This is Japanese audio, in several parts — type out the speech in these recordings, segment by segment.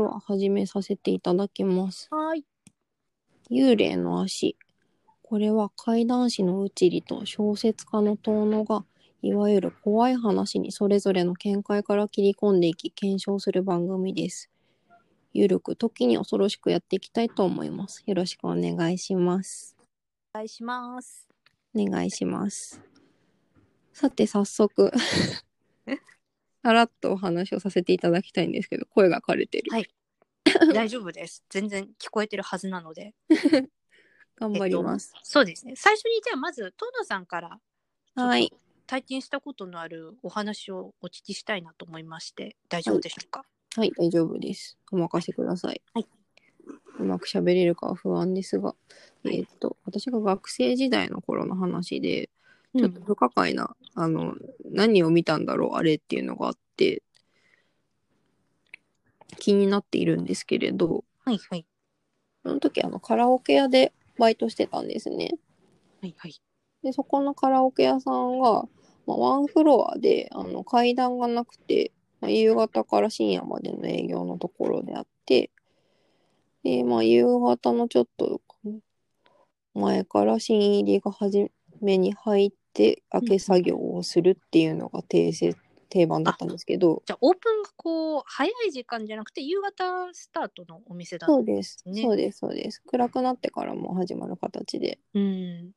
では始めさせていただきます。はーい。幽霊の足。これは怪談師のうちりと小説家の遠野が、いわゆる怖い話にそれぞれの見解から切り込んでいき検証する番組です。ゆるく時に恐ろしくやっていきたいと思います。よろしくお願いします。お願いします。お願いします。さて早速、さらっとお話をさせていただきたいんですけど、声が枯れてる。はい 大丈夫です。全然聞こえてるはずなので。頑張ります。そうですね。最初にじゃあまず、遠野さんからはい。体験したことのあるお話をお聞きしたいなと思いまして、大丈夫でしょうか？はい、大丈夫です。お任せください。はいうまく喋れるかは不安ですが、はいえーっと、私が学生時代の頃の話で、ちょっと不可解な、あの、何を見たんだろう、あれっていうのがあって、気になっているんですけれど、はいはい。その時、あの、カラオケ屋でバイトしてたんですね。はいはい。で、そこのカラオケ屋さんが、まあ、ワンフロアで、あの、階段がなくて、まあ、夕方から深夜までの営業のところであって、で、まあ、夕方のちょっと前から新入りが初めに入って、開け作業をするっていうのが定せ定番だったんですけど、じゃあオープンがこう早い時間じゃなくて夕方スタートのお店だったそうです、ねそうです、そうです。暗くなってからも始まる形で、うん。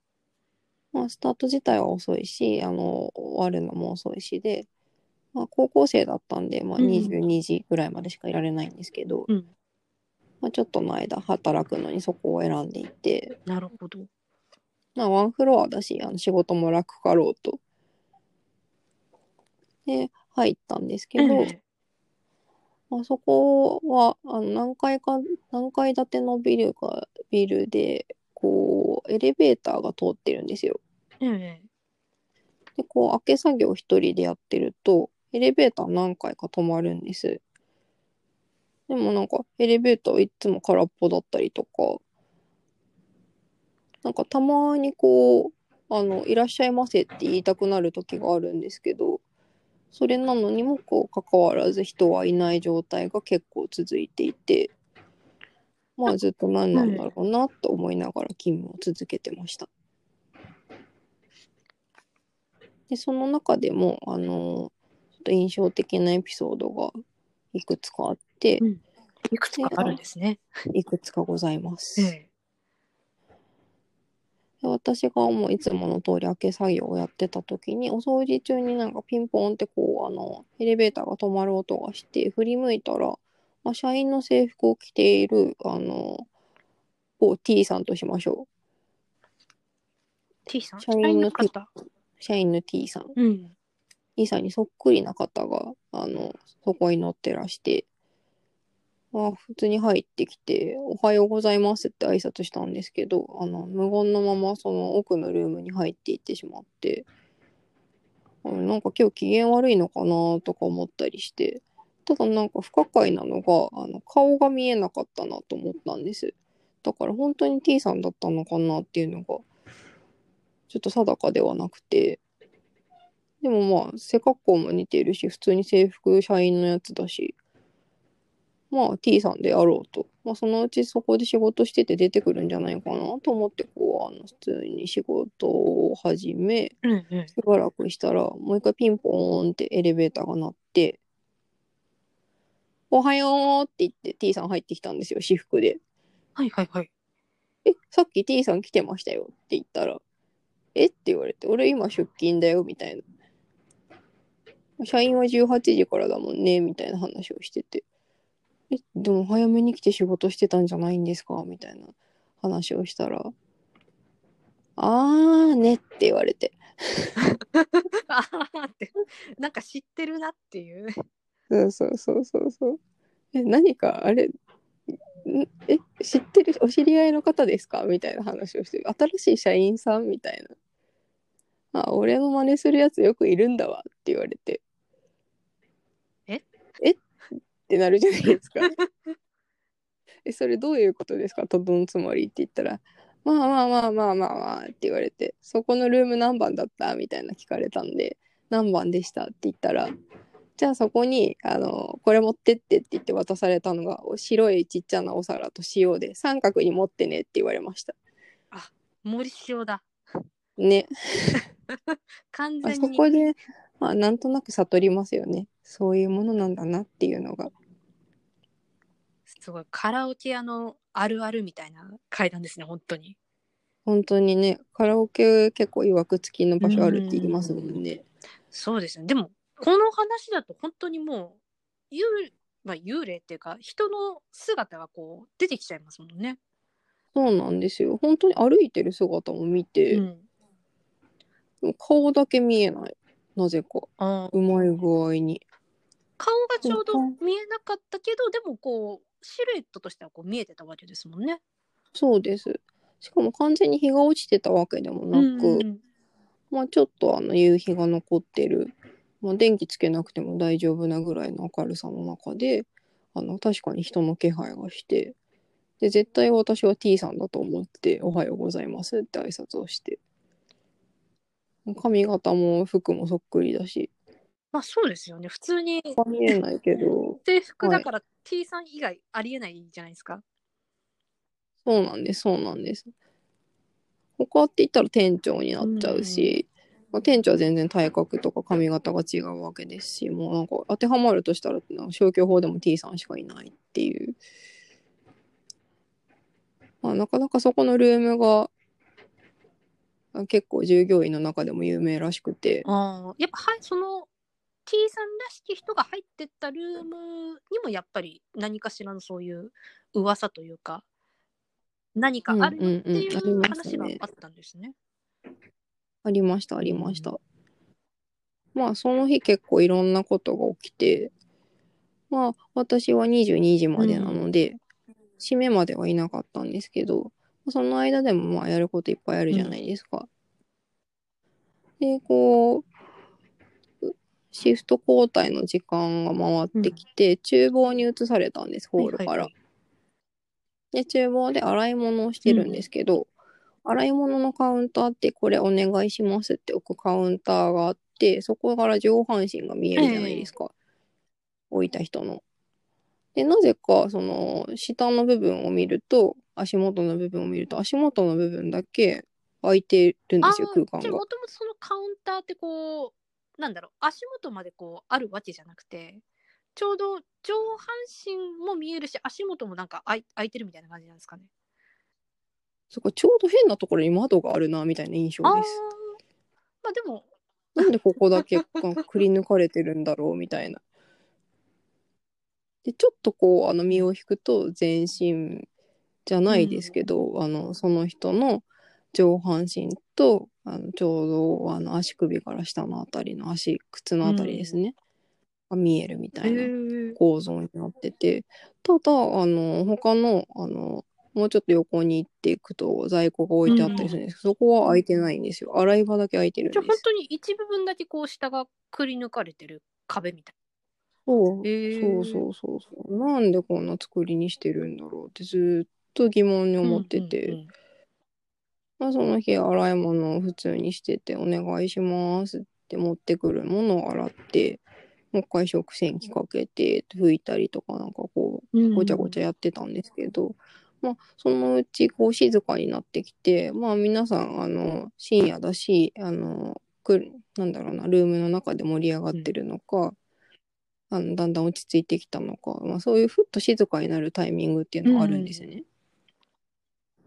まあ、スタート自体は遅いし、あの、終わるのも遅いしで、まあ、高校生だったんで、まあ、うん。22時ぐらいまでしかいられないんですけど、うん。まあ、ちょっとの間働くのにそこを選んでいて、なるほど。まあ、ワンフロアだし、あの仕事も楽かろうと。で、入ったんですけど、ええまあ、そこは、あの、何階か、何階建てのビルが、ビルで、こう、エレベーターが通ってるんですよ。ええで、こう、開け作業一人でやってると、エレベーター何回か止まるんです。でもなんか、エレベーターいつも空っぽだったりとか、なんかたまにこう、あの、いらっしゃいませって言いたくなる時があるんですけど、それなのにもこう、関わらず人はいない状態が結構続いていて、まあずっと何なんだろうなと思いながら勤務を続けてました。で、その中でも、あの、ちょっと印象的なエピソードがいくつかあって、うんいくつかあるんですね。いくつかございます。私がもういつもの通り開け作業をやってた時に、お掃除中になんかピンポンってこう、あの、エレベーターが止まる音がして、振り向いたら、まあ、社員の制服を着ている、あの、某 T さんとしましょ T さん、社員の T。社員の T さん。うん。T さんにそっくりな方が、あの、そこに乗ってらして、あ、普通に入ってきて、おはようございますって挨拶したんですけど、あの、無言のままその奥のルームに入っていってしまって、あのなんか今日機嫌悪いのかなとか思ったりして、ただなんか不可解なのが、あの、顔が見えなかったなと思ったんです。だから本当に T さんだったのかなっていうのが、ちょっと定かではなくて、でもまあ、背格好も似ているし、普通に制服社員のやつだし、まあ T さんであろうと。まあそのうちそこで仕事してて出てくるんじゃないかなと思って、こう、あの、普通に仕事を始め、うんうん。しばらくしたら、もう一回ピンポーンってエレベーターが鳴って、おはようって言って T さん入ってきたんですよ、私服で。はいはいはい。え、さっき T さん来てましたよって言ったら、え？って言われて、俺今出勤だよ、みたいな。社員は18時からだもんね、みたいな話をしてて。え、でも早めに来て仕事してたんじゃないんですか？みたいな話をしたら、あーねって言われて。あーって、なんか知ってるなっていう。そうそうそうそうそう。え、何かあれ、んえ、知ってる、お知り合いの方ですか？みたいな話をして、新しい社員さん？みたいな。あ、俺の真似するやつよくいるんだわって言われて。ええってなるじゃないですか。え、それどういうことですか？とどのつまりって言ったら、まあまあまあまあまあまあって言われて、そこのルーム何番だった？みたいな聞かれたんで、何番でした？って言ったら、じじゃあそこに、あの、これ持ってってって言って渡されたのが、白いちっちゃなお皿と塩で、三角に持ってねって言われました。森塩だ。ね。あ 完全に。そこで、まあ、なんとなく悟りますよね。そういうものなんだなっていうのが。すごい。カラオケ屋のあるあるみたいな階段ですね、本当に。本当にね、カラオケ結構曰く付きの場所あるって言いますもんね。そうですね。でも、この話だと本当にもう、幽,、まあ、幽霊っていうか、人の姿がこう、出てきちゃいますもんね。そうなんですよ。本当に歩いてる姿も見て、うん。顔だけ見えない。なぜか。うまい具合に。顔がちょうどうん見えなかったけど、でもこう、シルエットとしてはこう見えてたわけですもんね。そうです。しかも完全に日が落ちてたわけでもなく、うんまあちょっとあの夕日が残ってる、まあ、電気つけなくても大丈夫なぐらいの明るさの中で、あの確かに人の気配がして、で、絶対私は T さんだと思って、おはようございますって挨拶をして。髪型も服もそっくりだし、まあそうですよね。普通に見えないけど、制服だから T さん以外ありえないじゃないですか。そうなんです、そうなんです。他って言ったら店長になっちゃうし、まあ、店長は全然体格とか髪型が違うわけですし、もうなんか当てはまるとしたら、消去法でも T さんしかいないっていう。まあ、なかなかそこのルームが、あ結構従業員の中でも有名らしくて、ああ、やっぱはい、その T さんらしき人が入ってったルームにもやっぱり何かしらのそういう噂というか、何かあるよっていう話があったんですね。ありました、ありました。まあ、その日結構いろんなことが起きて、まあ、私は22時までなので、締めまではいなかったんですけど、その間でもまあやることいっぱいあるじゃないですか。で、こう、シフト交代の時間が回ってきて、厨房に移されたんです、ホールから。はいはいはいで、厨房で洗い物をしてるんですけど、洗い物のカウンターってこれお願いしますって置くカウンターがあって、そこから上半身が見えるじゃないですか。置いた人の。で、なぜか、その、下の部分を見ると、足元の部分を見ると、足元の部分だけ空いてるんですよ、空間がじゃあも。ともとそのカウンターってこう、なんだろう、足元までこうあるわけじゃなくて、ちょうど上半身も見えるし、足元もなんか開い開いてるみたいな感じなんですかね。そこちょうど変なところに窓があるな、みたいな印象ああーです。まあでも、なんでここだけくり抜かれてるんだろうみたいな。で、ちょっとこう、あの、身を引くと全身じゃないですけど、あの、その人の上半身と、あの、ちょうど、あの、足首から下のあたりの足、靴のあたりですね。が見えるみたいなへ構造になってて、ただ、あの、他の、あの、もうちょっと横に行っていくと在庫が置いてあったりするんですけど、そこは空いてないんですよ。洗い場だけ空いてるんじゃあです。本当に一部分だけこう下がくり抜かれてる壁みたいそう、へーそうそうそうそう。なんでこんな作りにしてるんだろうってずっと疑問にな。思ってて、うんうんうんまあ、その日洗い物を普通にしてて、お願いしますって持ってくるものを洗って、もう一回食洗機かけて、拭いたりとかなんかこう、ごちゃごちゃやってたんですけど、まあ、そのうちこう静かになってきて、まあ皆さん、あの、深夜だし、あの、くるなんだろうな、ルームの中で盛り上がってるのか、あのだんだん落ち着いてきたのか、まあ、そういうふっと静かになるタイミングっていうのがあるんですよね。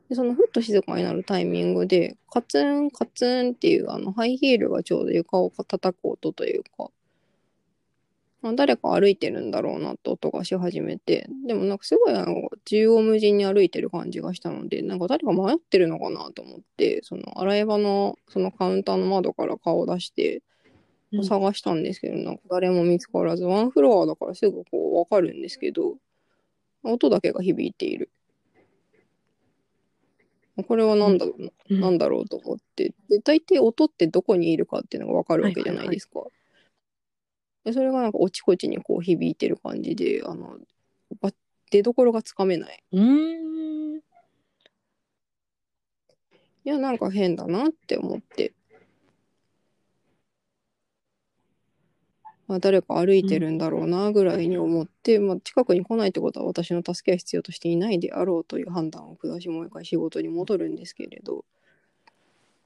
でそのふっと静かになるタイミングで、カツンカツンっていうあのハイヒールがちょうど床を叩く音というか、まあ、誰か歩いてるんだろうなって音がし始めて、でもなんかすごいあの縦横無尽に歩いてる感じがしたので、なんか誰か迷ってるのかなと思って、その洗い場のそのカウンターの窓から顔を出してうん探したんですけど、なんか誰も見つからず、ワンフロアだからすぐこうわかるんですけど、音だけが響いている。これは何だろうな、うんなんだろうと思って。で、大抵音ってどこにいるかっていうのがわかるわけじゃないですか。でそれがなんかおちこちにこう響いてる感じで、あの、ば出どころがつかめない。うーん。いや、なんか変だなって思って。まあ、誰か歩いてるんだろうなぐらいに思って、まあ、近くに来ないってことは私の助けは必要としていないであろうという判断を下しもう一回仕事に戻るんですけれど、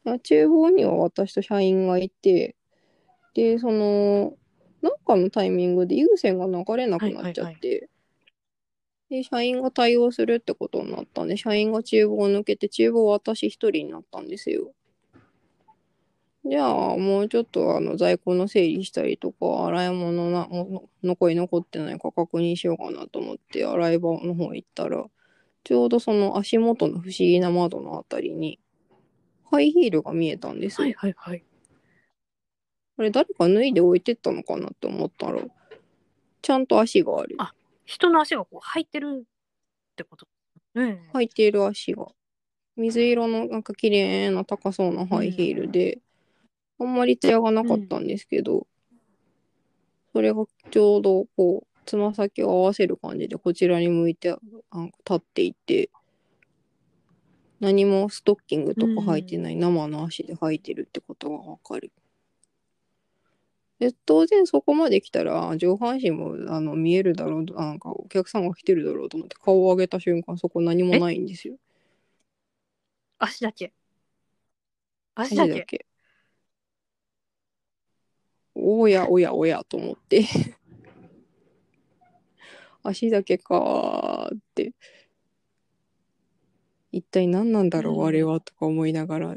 まあ厨房には私と社員がいてでそのなんかのタイミングで有線が流れなくなっちゃって、はい。で社員が対応するってことになったんで社員が厨房を抜けて厨房は私一人になったんですよ。じゃあ、もうちょっとあの在庫の整理したりとか、洗い物な、も残り残ってないか確認しようかなと思って、洗い場の方行ったら、ちょうどその足元の不思議な窓のあたりに、ハイヒールが見えたんですよ。はいはいはい。あれ、誰か脱いで置いてったのかなって思ったら、ちゃんと足がある。あ人の足がこう入ってるってこと。うん。履いている足が。水色のなんか綺麗な高そうなハイヒールで、あんまり艶がなかったんですけど、それがちょうどこう、つま先を合わせる感じでこちらに向いてあの立っていて、何もストッキングとか履いてない生の足で履いてるってことがわかる。で当然そこまで来たら上半身もあの見えるだろうとなんかお客さんが来てるだろうと思って顔を上げた瞬間そこ何もないんですよ。足だけ。足だけ？おやおやおやと思って。足だけかーって。一体何なんだろう、うんあれはとか思いながら、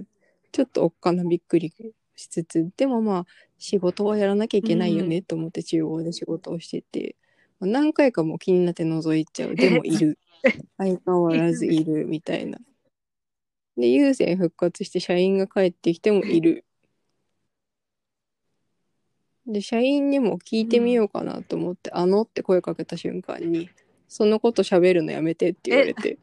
ちょっとおっかなびっくりしつつ、でもまあ、仕事はやらなきゃいけないよねと思って中央で仕事をしてて、まあ何回かもう気になって覗いちゃう。でもいる。相変わらずいるみたいな。で、優先復活して社員が帰ってきてもいる。で、社員にも聞いてみようかなと思って、あのって声かけた瞬間に、そのこと喋るのやめてって言われて、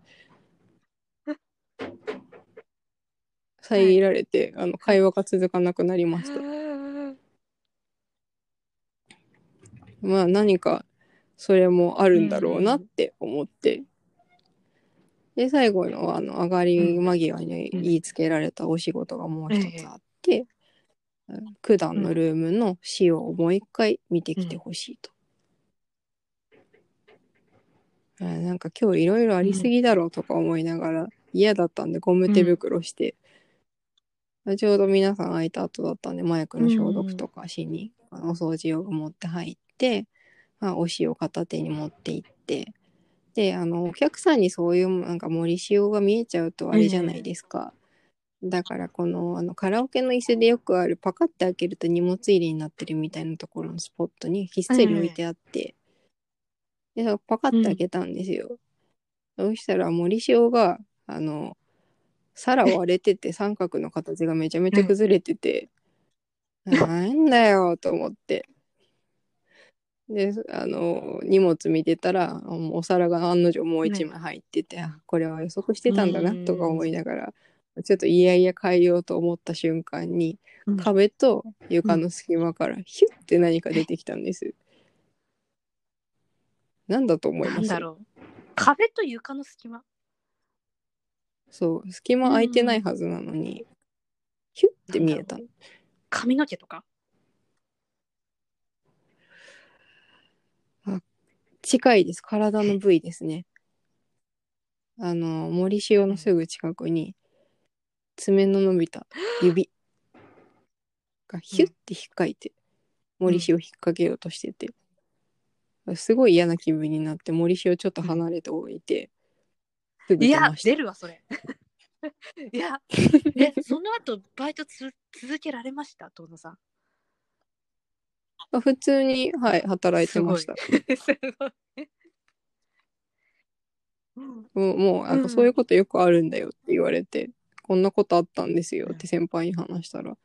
遮られて、あの、会話が続かなくなりました。まあ何かそれもあるんだろうなって思って。で、最後のあの上がり間際に言いつけられたお仕事がもう一つあって、九段のルームの仕様をもう一回見てきてほしいと。あなんか今日いろいろありすぎだろうとか思いながら嫌だったんでゴム手袋して、ちょうど皆さん空いた後だったんでマイクの消毒とかしに、あのお掃除用具持って入って、まあ、お塩片手に持って行って。であのお客さんにそういうなんか森塩が見えちゃうとあれじゃないですか、だからこのあのカラオケの椅子でよくあるパカッて開けると荷物入れになってるみたいなところのスポットにひっそり置いてあって、でそのパカッて開けたんですよ、そうしたら森塩があの皿割れてて三角の形がめちゃめちゃ崩れてて、なんだよと思って。で、あの、荷物見てたら、お皿が案の定もう一枚入ってて、あこれは予測してたんだなとか思いながら、ちょっといやいや変えようと思った瞬間に、うん壁と床の隙間からヒュッて何か出てきたんです。なんだと思います？なんだろう。壁と床の隙間？そう、隙間空いてないはずなのに、ヒュッて見えたの。髪の毛とか？近いです。体の部位ですね。あの、森塩のすぐ近くに、爪の伸びた指がヒュッて引っかいて、森塩引っ掛けようとしてて、すごい嫌な気分になって、森塩ちょっと離れておいて、すぐいや出ま、した出。るわ、それ。いや、え、その後、バイトつ続けられました？遠野さん。普通に、はい、働いてました。すごい。もう、もうなんかそういうことよくあるんだよって言われて、こんなことあったんですよって先輩に話したら、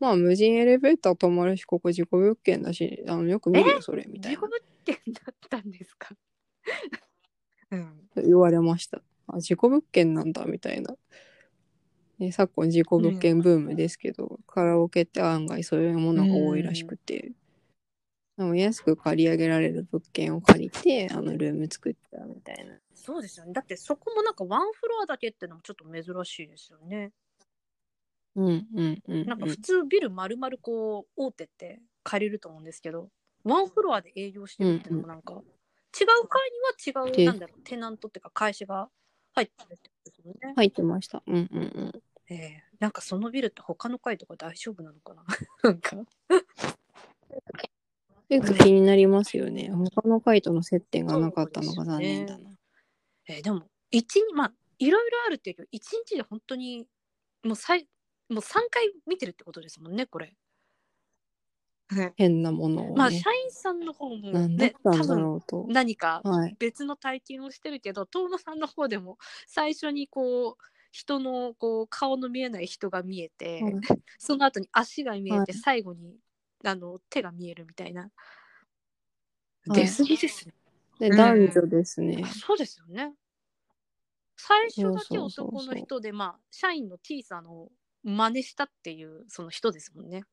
まあ無人エレベーター止まるし、ここ事故物件だし、あのよく見るよ、それ、みたいな事故物件だったんですか？うん。言われました。あ、事故物件なんだ、みたいな。で昨今事故物件ブームですけど、カラオケって案外そういうものが多いらしくて、でも安く借り上げられる物件を借りて、あのルーム作っ。そうですよね。だってそこもなんかワンフロアだけってのもちょっと珍しいですよね。うんうんうん、うん。なんか普通ビル丸々こう大手って借りると思うんですけど、ワンフロアで営業してるっていうのもなんか、違う階には違う、でなんだろう、テナントっていうか会社が入ってるってことですもんね。入ってました。うんうんうん。ええなんかそのビルって他の階とか大丈夫なのかな？なんか。よく気になりますよね。他の回との接点がなかったのが残念だな。えーでも、一日、まあ、いろいろあるっていうけど、一日で本当に、もうさい、もう3回見てるってことですもんね、これ。変なものを、ね。まあ、社員さんの方もね多分。何かはい。別の体験をしてるけど、遠野さんの方でも最初にこう、人のこう顔の見えない人が見えて、はいその後に足が見えて、はい最後にあの手が見えるみたいな。はい出過ぎですね。で、うん男女ですねあ。そうですよね。最初だけ男の人で、まあ、社員の T さんの真似したっていうその人ですもんね。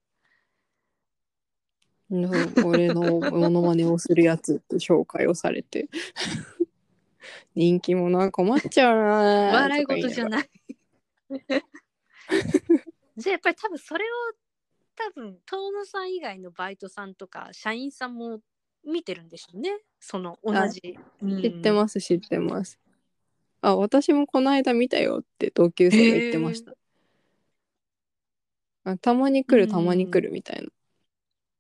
うん俺のモノマネをするやつって紹介をされて。人気者は困っちゃうな笑い事じゃい。ない。じゃあやっぱり多分それを多分遠野さん以外のバイトさんとか社員さんも見てるんでしょうね。その同じ。知ってます、知ってます。あ、私もこの間見たよって同級生が言ってました。あたまに来る、たまに来るみたいな。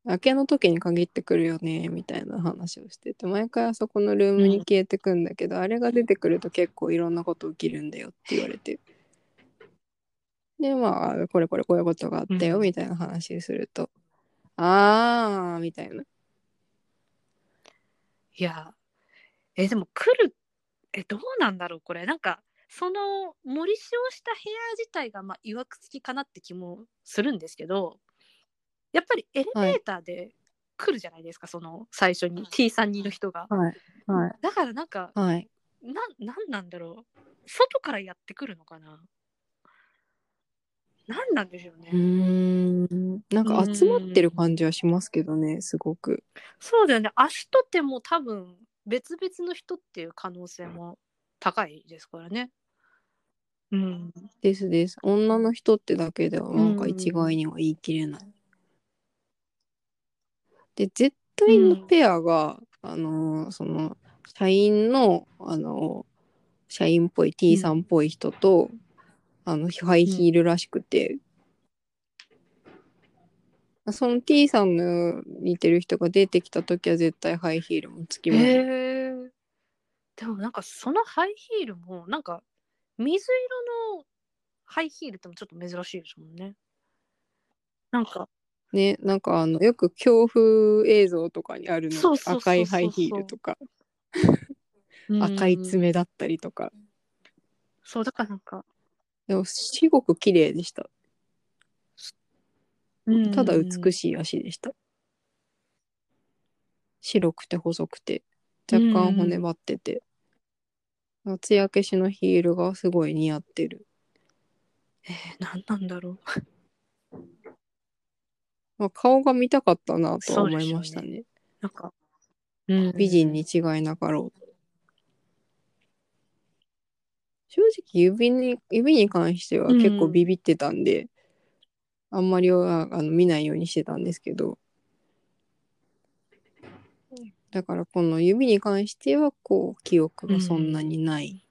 明けの時に限ってくるよね、みたいな話をしてて、毎回あそこのルームに消えてくんだけど、あれが出てくると結構いろんなこと起きるんだよって言われて。で、まあ、これこれこういうことがあったよ、うんみたいな話すると、あー、みたいな。いや、え、でも来る、え、どうなんだろう、これ。なんか、その森塩した部屋自体が、まあ、いわくつきかなって気もするんですけど、やっぱりエレベーターで来るじゃないですか、その最初に T3 人の人が。はい、はい、だからなんか、はい。な、なんなんだろう。外からやってくるのかななんなんでしょうね。うーん。なんか集まってる感じはしますけどね、すごく。そうだよね。足と手も多分別々の人っていう可能性も高いですからね。うん。ですです。女の人ってだけではなんか一概には言い切れない。で、絶対のペアが、あのーその、社員の、あのー社員っぽい T さんっぽい人と、あの、ハイヒールらしくて、その T さんの似てる人が出てきた時は絶対ハイヒールもつきます。へえ。でもなんかそのハイヒールもなんか水色のハイヒールってもちょっと珍しいですもんね。なんか。ね、なんかあのよく恐怖映像とかにあるの。赤いハイヒールとか。赤い爪だったりとか。そうだからなんか、でもすごく綺麗でした。ただ美しい。足でした。白くて細くて若干骨張ってて。艶消しのヒールがすごい似合ってる、えー、何なんだろう。まあ、顔が見たかったなとは思いましたそうね。なんか、うん。美人に違いなかろう正直指に指に関しては結構ビビってたんで、あんまりはあの見ないようにしてたんですけど。だからこの指に関してはこう記憶がそんなにない、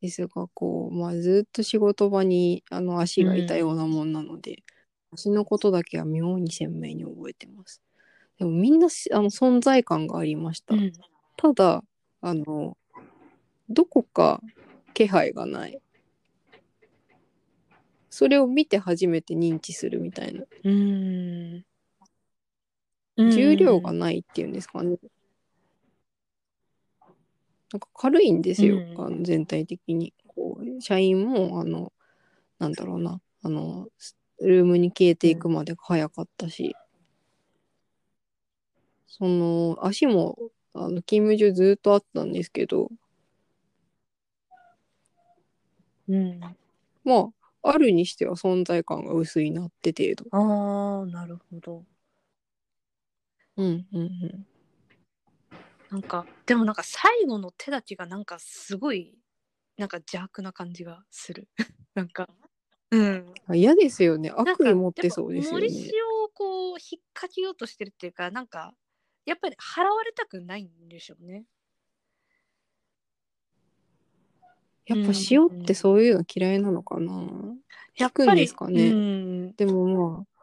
ですがこう、まあ、ずっと仕事場にあの足がいたようなもんなので、足のことだけは妙に鮮明に覚えてます。でもみんなしあの存在感がありました、うん。ただあのどこか気配がない。それを見て初めて認知するみたいな。うん。重量がないっていうんですかね、なんか軽いんですよ、うん。あの全体的に。こう社員もあのなんだろうな。あのルームに消えていくまでが早かったし、その足もあの勤務中ずっとあったんですけどうん。まああるにしては存在感が薄いなって程度ああ、なるほど。うんうんうんなんか、でもなんか最後の手立ちがなんかすごい、なんか邪悪な感じがする。なんか、うん。あ嫌ですよね。悪意持ってそうですよね。森塩をこう引っ掛けようとしてるっていうかなんかやっぱり払われたくないんでしょうね。やっぱ塩ってそういうの嫌いなのかな？やっ聞くんですかねうん、でもまあ、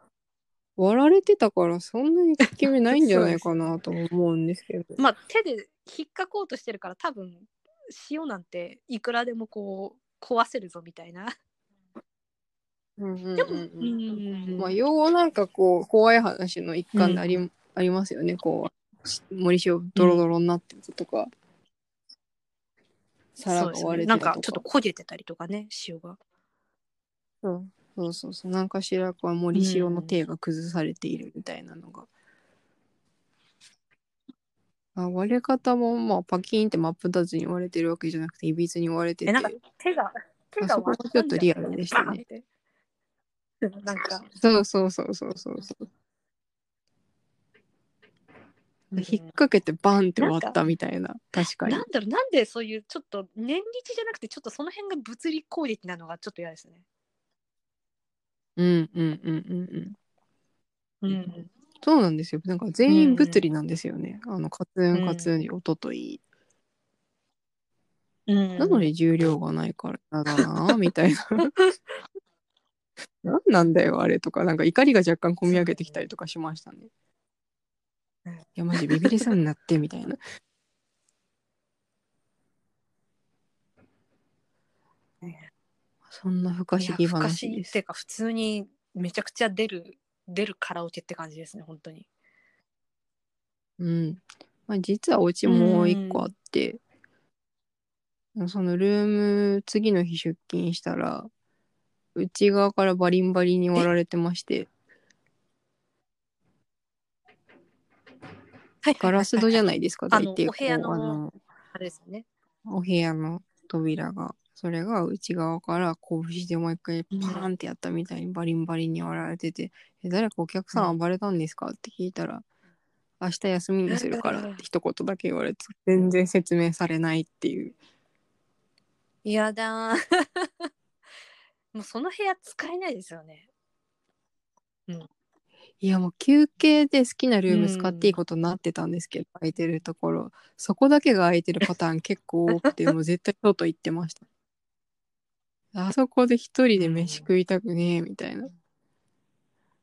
割られてたからそんなに効き目ないんじゃないかなと思うんですけど。まあ手で引っかこうとしてるから多分塩なんていくらでもこう壊せるぞみたいな。うんうんうんでも、うんうんまあ、要はなんかこう、怖い話の一環であり,、ありますよね。こう、森塩ドロドロになってるとか、皿が割れてるとか。ねなんかちょっと焦げてたりとかね塩が。そうそうそうそう。なんかしらこう森塩の手が崩されているみたいなのが。あ割れ方もまあパキーンって真っ二つに割れてるわけじゃなくていびつに割れててえなんか手が手があそこがちょっとリアルでしたね。なんか、そうそうそうそうそうそううん引っ掛けてバンって割ったみたいな。確かに。なんだろうなんでそういうちょっと念日じゃなくてちょっとその辺が物理攻撃なのがちょっと嫌ですね。うんうんうんうんうんうん。そうなんですよ。なんか全員物理なんですよね、あのカツンカツンに音といい、うん、なのに重量がないから嫌だなみたいな。何なんだよあれとか。なんか怒りが若干込み上げてきたりとかしましたねやマジビビりそうになってみたいな。そんな不可思議いや不可思話です議っていうか普通にめちゃくちゃ出る出るカラオケって感じですね本当に。うん。まあ、実はお家もう一個あって、そのルーム、次の日出勤したら、内側からバリンバリンに割られてまして、ガラス戸じゃないですか、あの大抵お部屋のあれですよね。お部屋の扉が、それが内側から拳でもう一回パーンってやったみたいにバリンバリンに割られてて、え誰かお客さん暴れたんですか？って聞いたら、明日休みにするから って一言だけ言われて、全然説明されないっていう。やだー もうその部屋使えないですよね。いやもう休憩で好きなルーム使っていいことになってたんですけど、空いてるところ。そこだけが空いてるパターン結構多くてもう絶対外行ってました。あそこで一人で飯食いたくねえみたいな、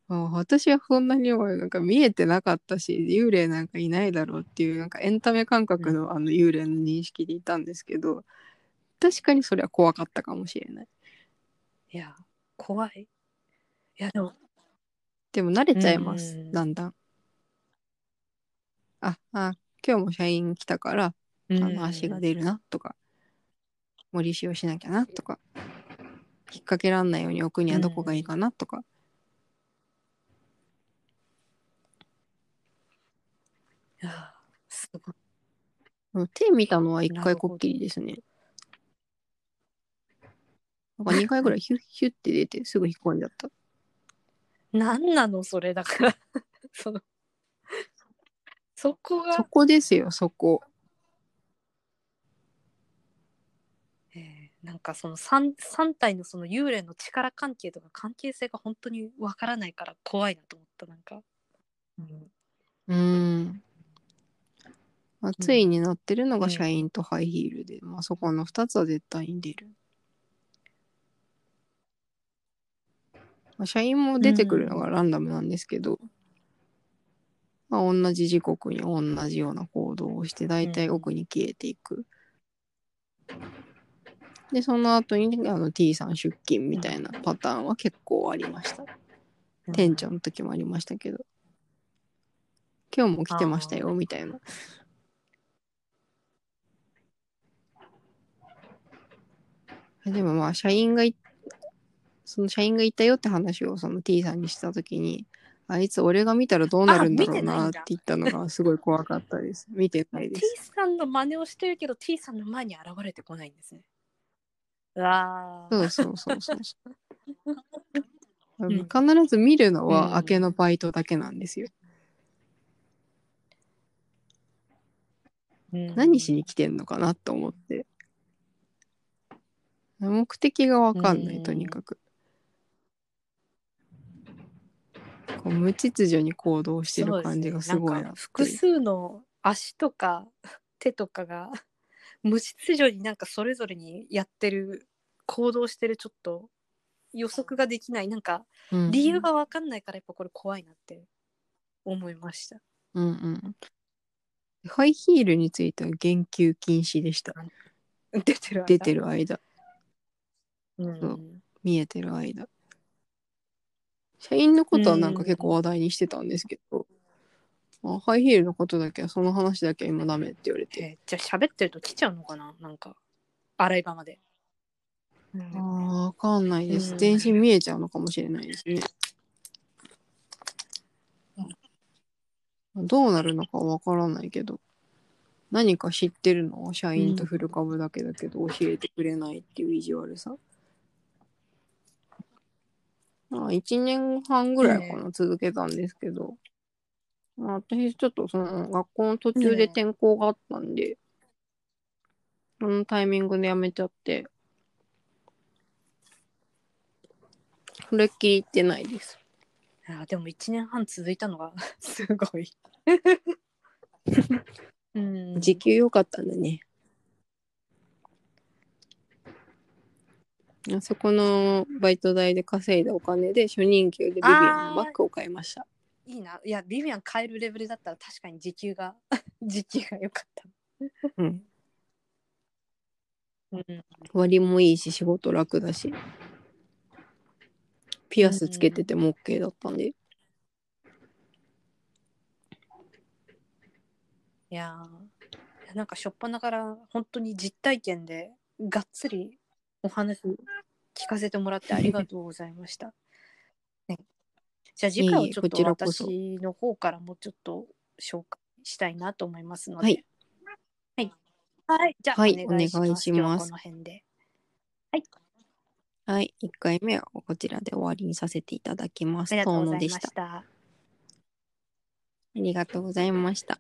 まあ、私はそんなにはなんか見えてなかったし幽霊なんかいないだろうっていうなんかエンタメ感覚のあの幽霊の認識でいたんですけど確かにそれは怖かったかもしれない。いや怖い。いやでもでも慣れちゃいます、うんだんだん。あ、あ、今日も社員来たから、あの足が出るなとか、森塩しなきゃなとか、引っ掛けらんないように置くにはどこがいいかなとか。いやすごいうん手見たのは一回こっきりですね。なんか2回ぐらいヒュッヒュッって出てすぐ引っ込んじゃった。何なの？それ。だから。その。そこが。そこですよ、そこ。えーなんかその 3, 三体のその幽霊の力関係とか関係性が本当にわからないから怖いなと思ったなんか、うん、うーん。まあ、ついになってるのうん。が社員とハイヒールで、まあそこの2つは絶対に出る。まあ、社員も出てくるのがランダムなんですけど、まあ、同じ時刻に同じような行動をして、だいたい奥に消えていく。で、その後にあの T さん出勤みたいなパターンは結構ありました。店長の時もありましたけど、今日も来てましたよみたいな。でもまあ社員がいその社員がいたよって話をその T さんにした時にあいつ俺が見たらどうなるんだろうなって言ったのがすごい怖かったです。見てないで T す。さんの真似をしてるけど T さんの前に現れてこないんですねうわーそうそうそうそうそう。ん必ず見るのうんは明けのバイトだけなんですよ。うん何しに来てんのかなと思って。目的がわかんない、うんとにかく。こう無秩序に行動してる感じがすごいなね複数の足とか 手とかが 無秩序になんかそれぞれにやってる行動してるちょっと予測ができない。なんかうん理由が分かんないからやっぱこれ怖いなって思いました。うんうん。ハイヒールについては言及禁止でした。出てる間。出てる間。うん。見えてる間社員のことはなんか結構話題にしてたんですけど、あハイヒールのことだけはその話だけは今ダメって言われて、えじゃあ喋ってると来ちゃうのかな？なんか洗い場まで。うん。あーわかんないです、うん全身見えちゃうのかもしれないですね、どうなるのかわからないけど。何か知ってるの？は社員とフル株だけだけど教えてくれないっていう意地悪さ、まあ、1年半ぐらいかな、続けたんですけど、まあ、私ちょっとその学校の途中で転校があったんで、そのタイミングで辞めちゃって、それっきり行ってないです。あでも1年半続いたのが すごい。うん、時給良かったんだね。あそこのバイト代で稼いだお金で初任給でビビアンのバッグを買いました。いいな。いや、ビビアン買えるレベルだったら確かに時給が、時給が良かった。うん、うん、割もいいし仕事楽だしピアスつけてても OK だったんで、いやーなんかしょっぱなから本当に実体験でがっつりお話聞かせてもらってありがとうございました。ね、じゃあ次回はちょっと私の方からもちょっと紹介したいなと思いますので。はい。はい。はい、じゃあ、はいお願いします。お願いはこの辺で。はい1回目はこちらで終わりにさせていただきますありがとうございました。ありがとうございました